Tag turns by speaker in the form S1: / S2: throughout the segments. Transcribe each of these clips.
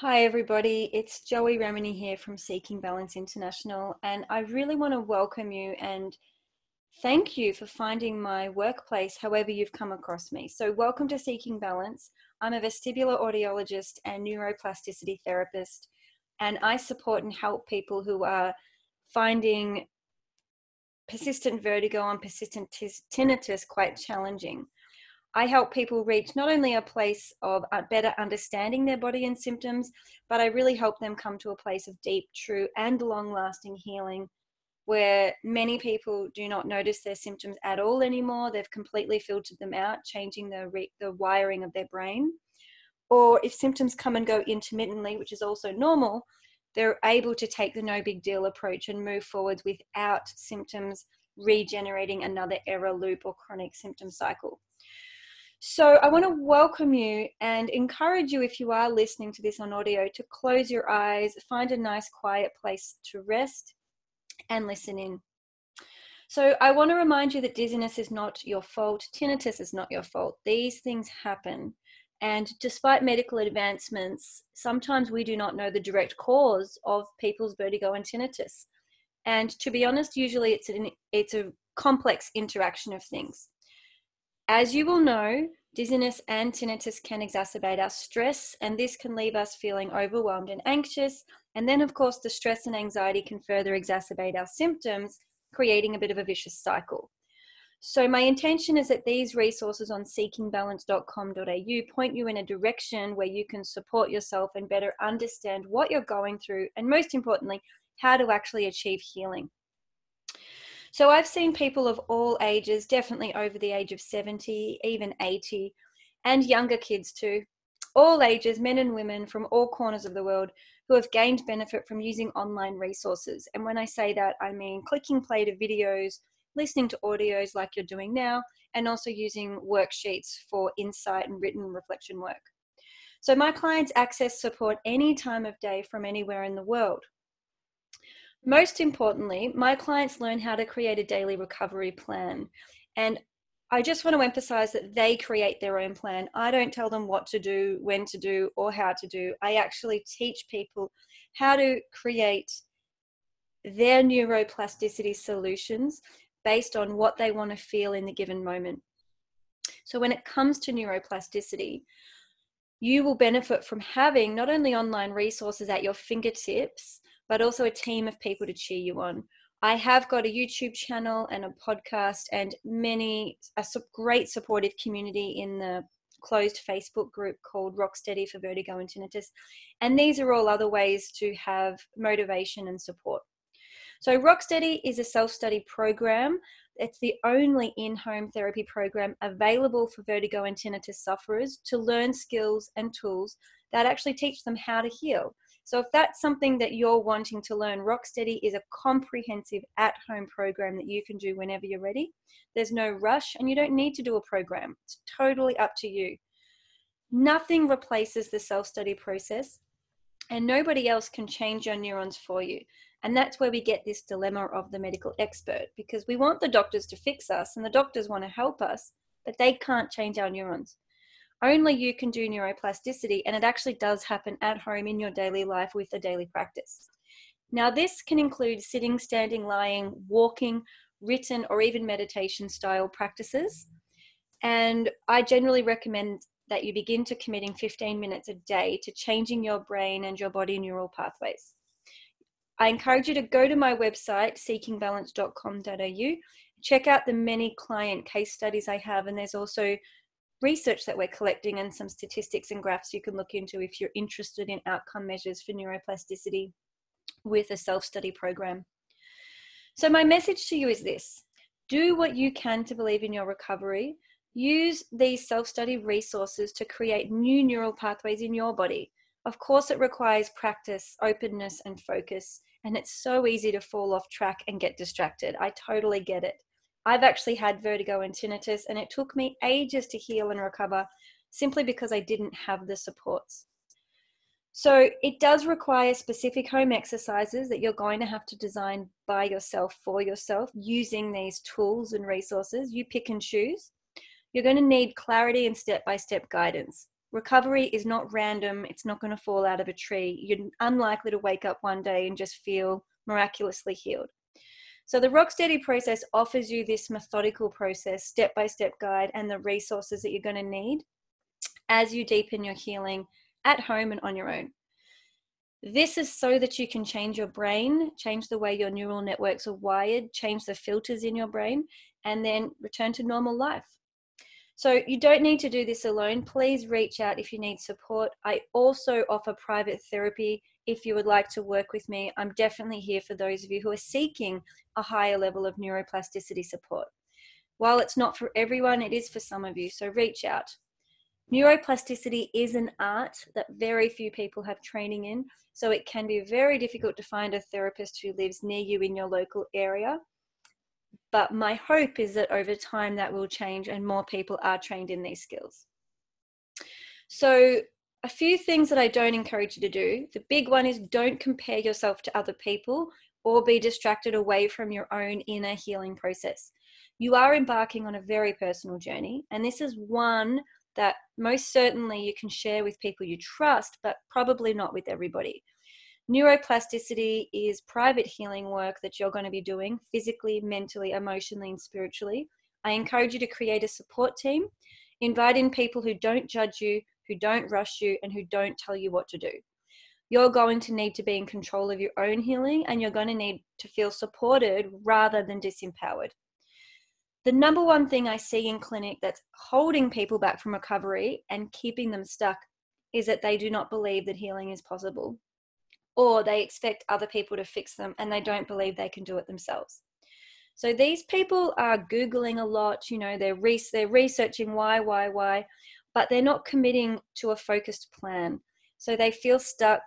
S1: Hi, everybody. It's Joey Remenyi here from Seeking Balance International, and I really want to welcome you and thank you for finding my workplace however you've come across me. So, welcome to Seeking Balance. I'm a vestibular audiologist and neuroplasticity therapist, and I support and help people who are finding persistent vertigo and persistent tinnitus quite challenging. I help people reach not only a place of uh, better understanding their body and symptoms, but I really help them come to a place of deep, true, and long lasting healing where many people do not notice their symptoms at all anymore. They've completely filtered them out, changing the, re- the wiring of their brain. Or if symptoms come and go intermittently, which is also normal, they're able to take the no big deal approach and move forwards without symptoms regenerating another error loop or chronic symptom cycle. So I want to welcome you and encourage you, if you are listening to this on audio, to close your eyes, find a nice quiet place to rest, and listen in. So I want to remind you that dizziness is not your fault, tinnitus is not your fault. These things happen. And despite medical advancements, sometimes we do not know the direct cause of people's vertigo and tinnitus. And to be honest, usually it's an it's a complex interaction of things. As you will know, dizziness and tinnitus can exacerbate our stress, and this can leave us feeling overwhelmed and anxious. And then, of course, the stress and anxiety can further exacerbate our symptoms, creating a bit of a vicious cycle. So, my intention is that these resources on seekingbalance.com.au point you in a direction where you can support yourself and better understand what you're going through, and most importantly, how to actually achieve healing. So I've seen people of all ages, definitely over the age of 70, even 80, and younger kids too, all ages, men and women from all corners of the world who have gained benefit from using online resources. And when I say that, I mean clicking play to videos, listening to audios like you're doing now, and also using worksheets for insight and written reflection work. So my clients access support any time of day from anywhere in the world. Most importantly, my clients learn how to create a daily recovery plan. And I just want to emphasize that they create their own plan. I don't tell them what to do, when to do, or how to do. I actually teach people how to create their neuroplasticity solutions based on what they want to feel in the given moment. So, when it comes to neuroplasticity, you will benefit from having not only online resources at your fingertips, but also a team of people to cheer you on. I have got a YouTube channel and a podcast and many a great supportive community in the closed Facebook group called Rocksteady for Vertigo and Tinnitus. And these are all other ways to have motivation and support. So, Rocksteady is a self study program. It's the only in home therapy program available for vertigo and tinnitus sufferers to learn skills and tools that actually teach them how to heal. So if that's something that you're wanting to learn, Rocksteady is a comprehensive at-home program that you can do whenever you're ready. There's no rush and you don't need to do a program. It's totally up to you. Nothing replaces the self-study process and nobody else can change your neurons for you. And that's where we get this dilemma of the medical expert because we want the doctors to fix us and the doctors want to help us, but they can't change our neurons only you can do neuroplasticity and it actually does happen at home in your daily life with a daily practice. Now, this can include sitting, standing, lying, walking, written, or even meditation style practices. And I generally recommend that you begin to committing 15 minutes a day to changing your brain and your body neural pathways. I encourage you to go to my website, seekingbalance.com.au, check out the many client case studies I have, and there's also research that we're collecting and some statistics and graphs you can look into if you're interested in outcome measures for neuroplasticity with a self study program. So, my message to you is this do what you can to believe in your recovery. Use these self study resources to create new neural pathways in your body. Of course, it requires practice, openness, and focus. And it's so easy to fall off track and get distracted. I totally get it. I've actually had vertigo and tinnitus, and it took me ages to heal and recover simply because I didn't have the supports. So, it does require specific home exercises that you're going to have to design by yourself for yourself using these tools and resources. You pick and choose. You're going to need clarity and step by step guidance. Recovery is not random, it's not going to fall out of a tree. You're unlikely to wake up one day and just feel miraculously healed. So, the Rocksteady process offers you this methodical process, step by step guide, and the resources that you're going to need as you deepen your healing at home and on your own. This is so that you can change your brain, change the way your neural networks are wired, change the filters in your brain, and then return to normal life. So you don't need to do this alone. Please reach out if you need support. I also offer private therapy if you would like to work with me. I'm definitely here for those of you who are seeking a higher level of neuroplasticity support. While it's not for everyone, it is for some of you. So reach out. Neuroplasticity is an art that very few people have training in, so it can be very difficult to find a therapist who lives near you in your local area. But my hope is that over time that will change and more people are trained in these skills. So, a few things that I don't encourage you to do. The big one is don't compare yourself to other people or be distracted away from your own inner healing process. You are embarking on a very personal journey, and this is one that most certainly you can share with people you trust, but probably not with everybody. Neuroplasticity is private healing work that you're going to be doing physically, mentally, emotionally, and spiritually. I encourage you to create a support team. Invite in people who don't judge you, who don't rush you, and who don't tell you what to do. You're going to need to be in control of your own healing and you're going to need to feel supported rather than disempowered the number one thing I see in clinic that's holding people back from recovery and keeping them stuck is that they do not believe that healing is possible or they expect other people to fix them and they don't believe they can do it themselves. So these people are Googling a lot, you know, they're, re- they're researching why, why, why, but they're not committing to a focused plan. So they feel stuck,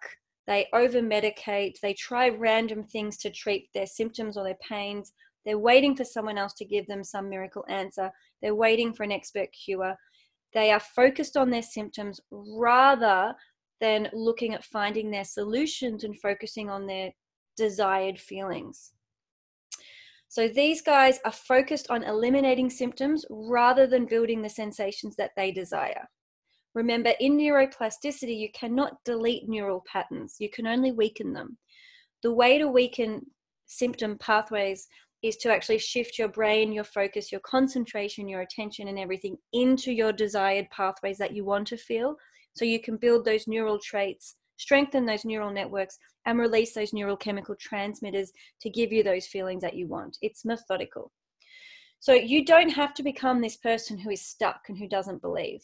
S1: they over medicate, they try random things to treat their symptoms or their pains, they're waiting for someone else to give them some miracle answer. They're waiting for an expert cure. They are focused on their symptoms rather than looking at finding their solutions and focusing on their desired feelings. So these guys are focused on eliminating symptoms rather than building the sensations that they desire. Remember, in neuroplasticity, you cannot delete neural patterns, you can only weaken them. The way to weaken symptom pathways is to actually shift your brain, your focus, your concentration, your attention, and everything into your desired pathways that you want to feel. So you can build those neural traits, strengthen those neural networks, and release those neurochemical transmitters to give you those feelings that you want. It's methodical. So you don't have to become this person who is stuck and who doesn't believe.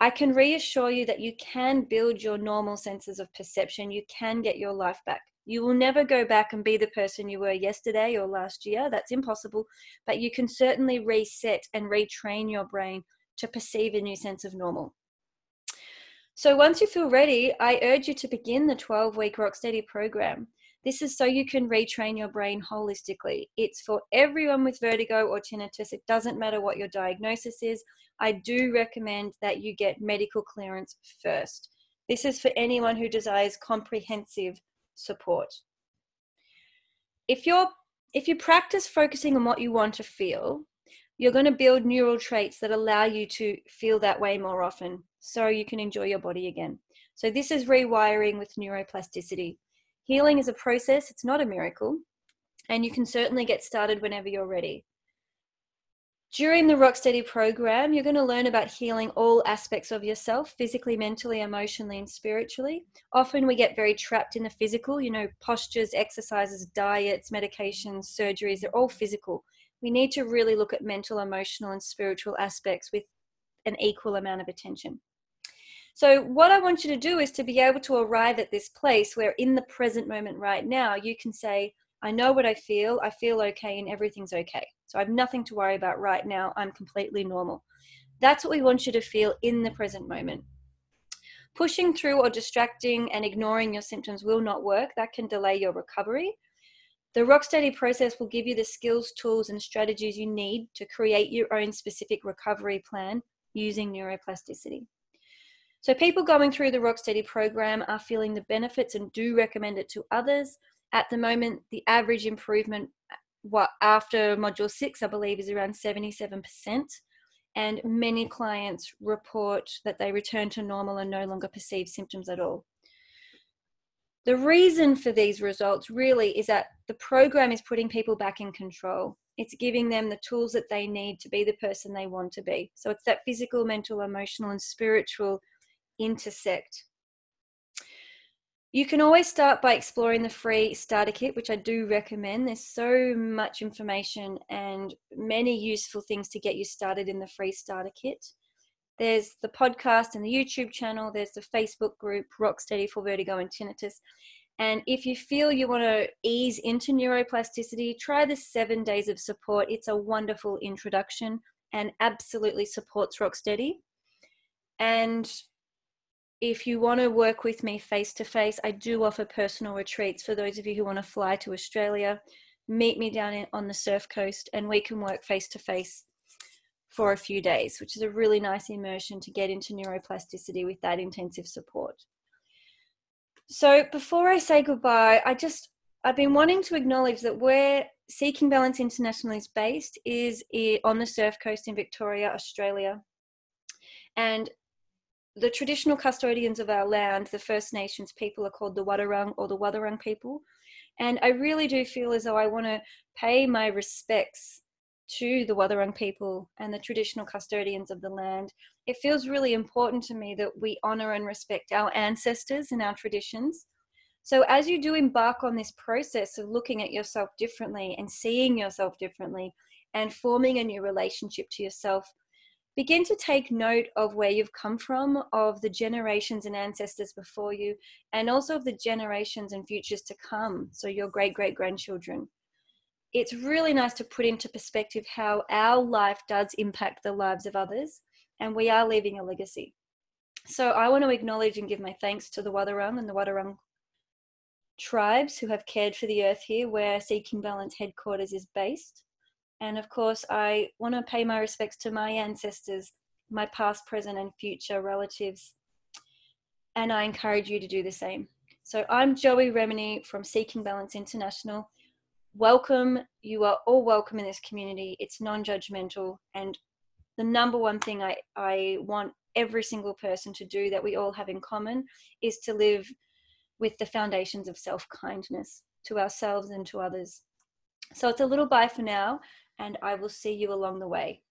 S1: I can reassure you that you can build your normal senses of perception. You can get your life back. You will never go back and be the person you were yesterday or last year. That's impossible. But you can certainly reset and retrain your brain to perceive a new sense of normal. So once you feel ready, I urge you to begin the 12 week Rocksteady program. This is so you can retrain your brain holistically. It's for everyone with vertigo or tinnitus. It doesn't matter what your diagnosis is. I do recommend that you get medical clearance first. This is for anyone who desires comprehensive support. If you're if you practice focusing on what you want to feel, you're going to build neural traits that allow you to feel that way more often so you can enjoy your body again. So this is rewiring with neuroplasticity. Healing is a process, it's not a miracle, and you can certainly get started whenever you're ready. During the Rocksteady program, you're going to learn about healing all aspects of yourself physically, mentally, emotionally, and spiritually. Often we get very trapped in the physical, you know, postures, exercises, diets, medications, surgeries, they're all physical. We need to really look at mental, emotional, and spiritual aspects with an equal amount of attention. So, what I want you to do is to be able to arrive at this place where, in the present moment right now, you can say, I know what I feel, I feel okay, and everything's okay. So I have nothing to worry about right now. I'm completely normal. That's what we want you to feel in the present moment. Pushing through or distracting and ignoring your symptoms will not work. That can delay your recovery. The Rocksteady process will give you the skills, tools, and strategies you need to create your own specific recovery plan using neuroplasticity. So, people going through the Rocksteady program are feeling the benefits and do recommend it to others. At the moment, the average improvement what after module six, I believe, is around 77%. and many clients report that they return to normal and no longer perceive symptoms at all. The reason for these results really is that the program is putting people back in control. It's giving them the tools that they need to be the person they want to be. So it's that physical, mental, emotional, and spiritual intersect. You can always start by exploring the free starter kit, which I do recommend. There's so much information and many useful things to get you started in the free starter kit. There's the podcast and the YouTube channel. There's the Facebook group, Rocksteady for Vertigo and Tinnitus. And if you feel you want to ease into neuroplasticity, try the seven days of support. It's a wonderful introduction and absolutely supports Rocksteady. And if you want to work with me face to face, I do offer personal retreats for those of you who want to fly to Australia. Meet me down on the surf coast and we can work face to face for a few days, which is a really nice immersion to get into neuroplasticity with that intensive support. So before I say goodbye, I just I've been wanting to acknowledge that where Seeking Balance International is based is on the surf coast in Victoria, Australia. And the traditional custodians of our land, the First Nations people, are called the Wadawurrung or the Wadawurrung people. And I really do feel as though I want to pay my respects to the Wadawurrung people and the traditional custodians of the land, it feels really important to me that we honor and respect our ancestors and our traditions. So, as you do embark on this process of looking at yourself differently and seeing yourself differently and forming a new relationship to yourself, begin to take note of where you've come from, of the generations and ancestors before you, and also of the generations and futures to come. So, your great great grandchildren it's really nice to put into perspective how our life does impact the lives of others and we are leaving a legacy. So I want to acknowledge and give my thanks to the Wadawurrung and the Wadawurrung tribes who have cared for the earth here where Seeking Balance headquarters is based. And of course, I want to pay my respects to my ancestors, my past, present, and future relatives. And I encourage you to do the same. So I'm Joey Remenyi from Seeking Balance International welcome. You are all welcome in this community. It's non judgmental. And the number one thing I, I want every single person to do that we all have in common is to live with the foundations of self kindness to ourselves and to others. So it's a little bye for now, and I will see you along the way.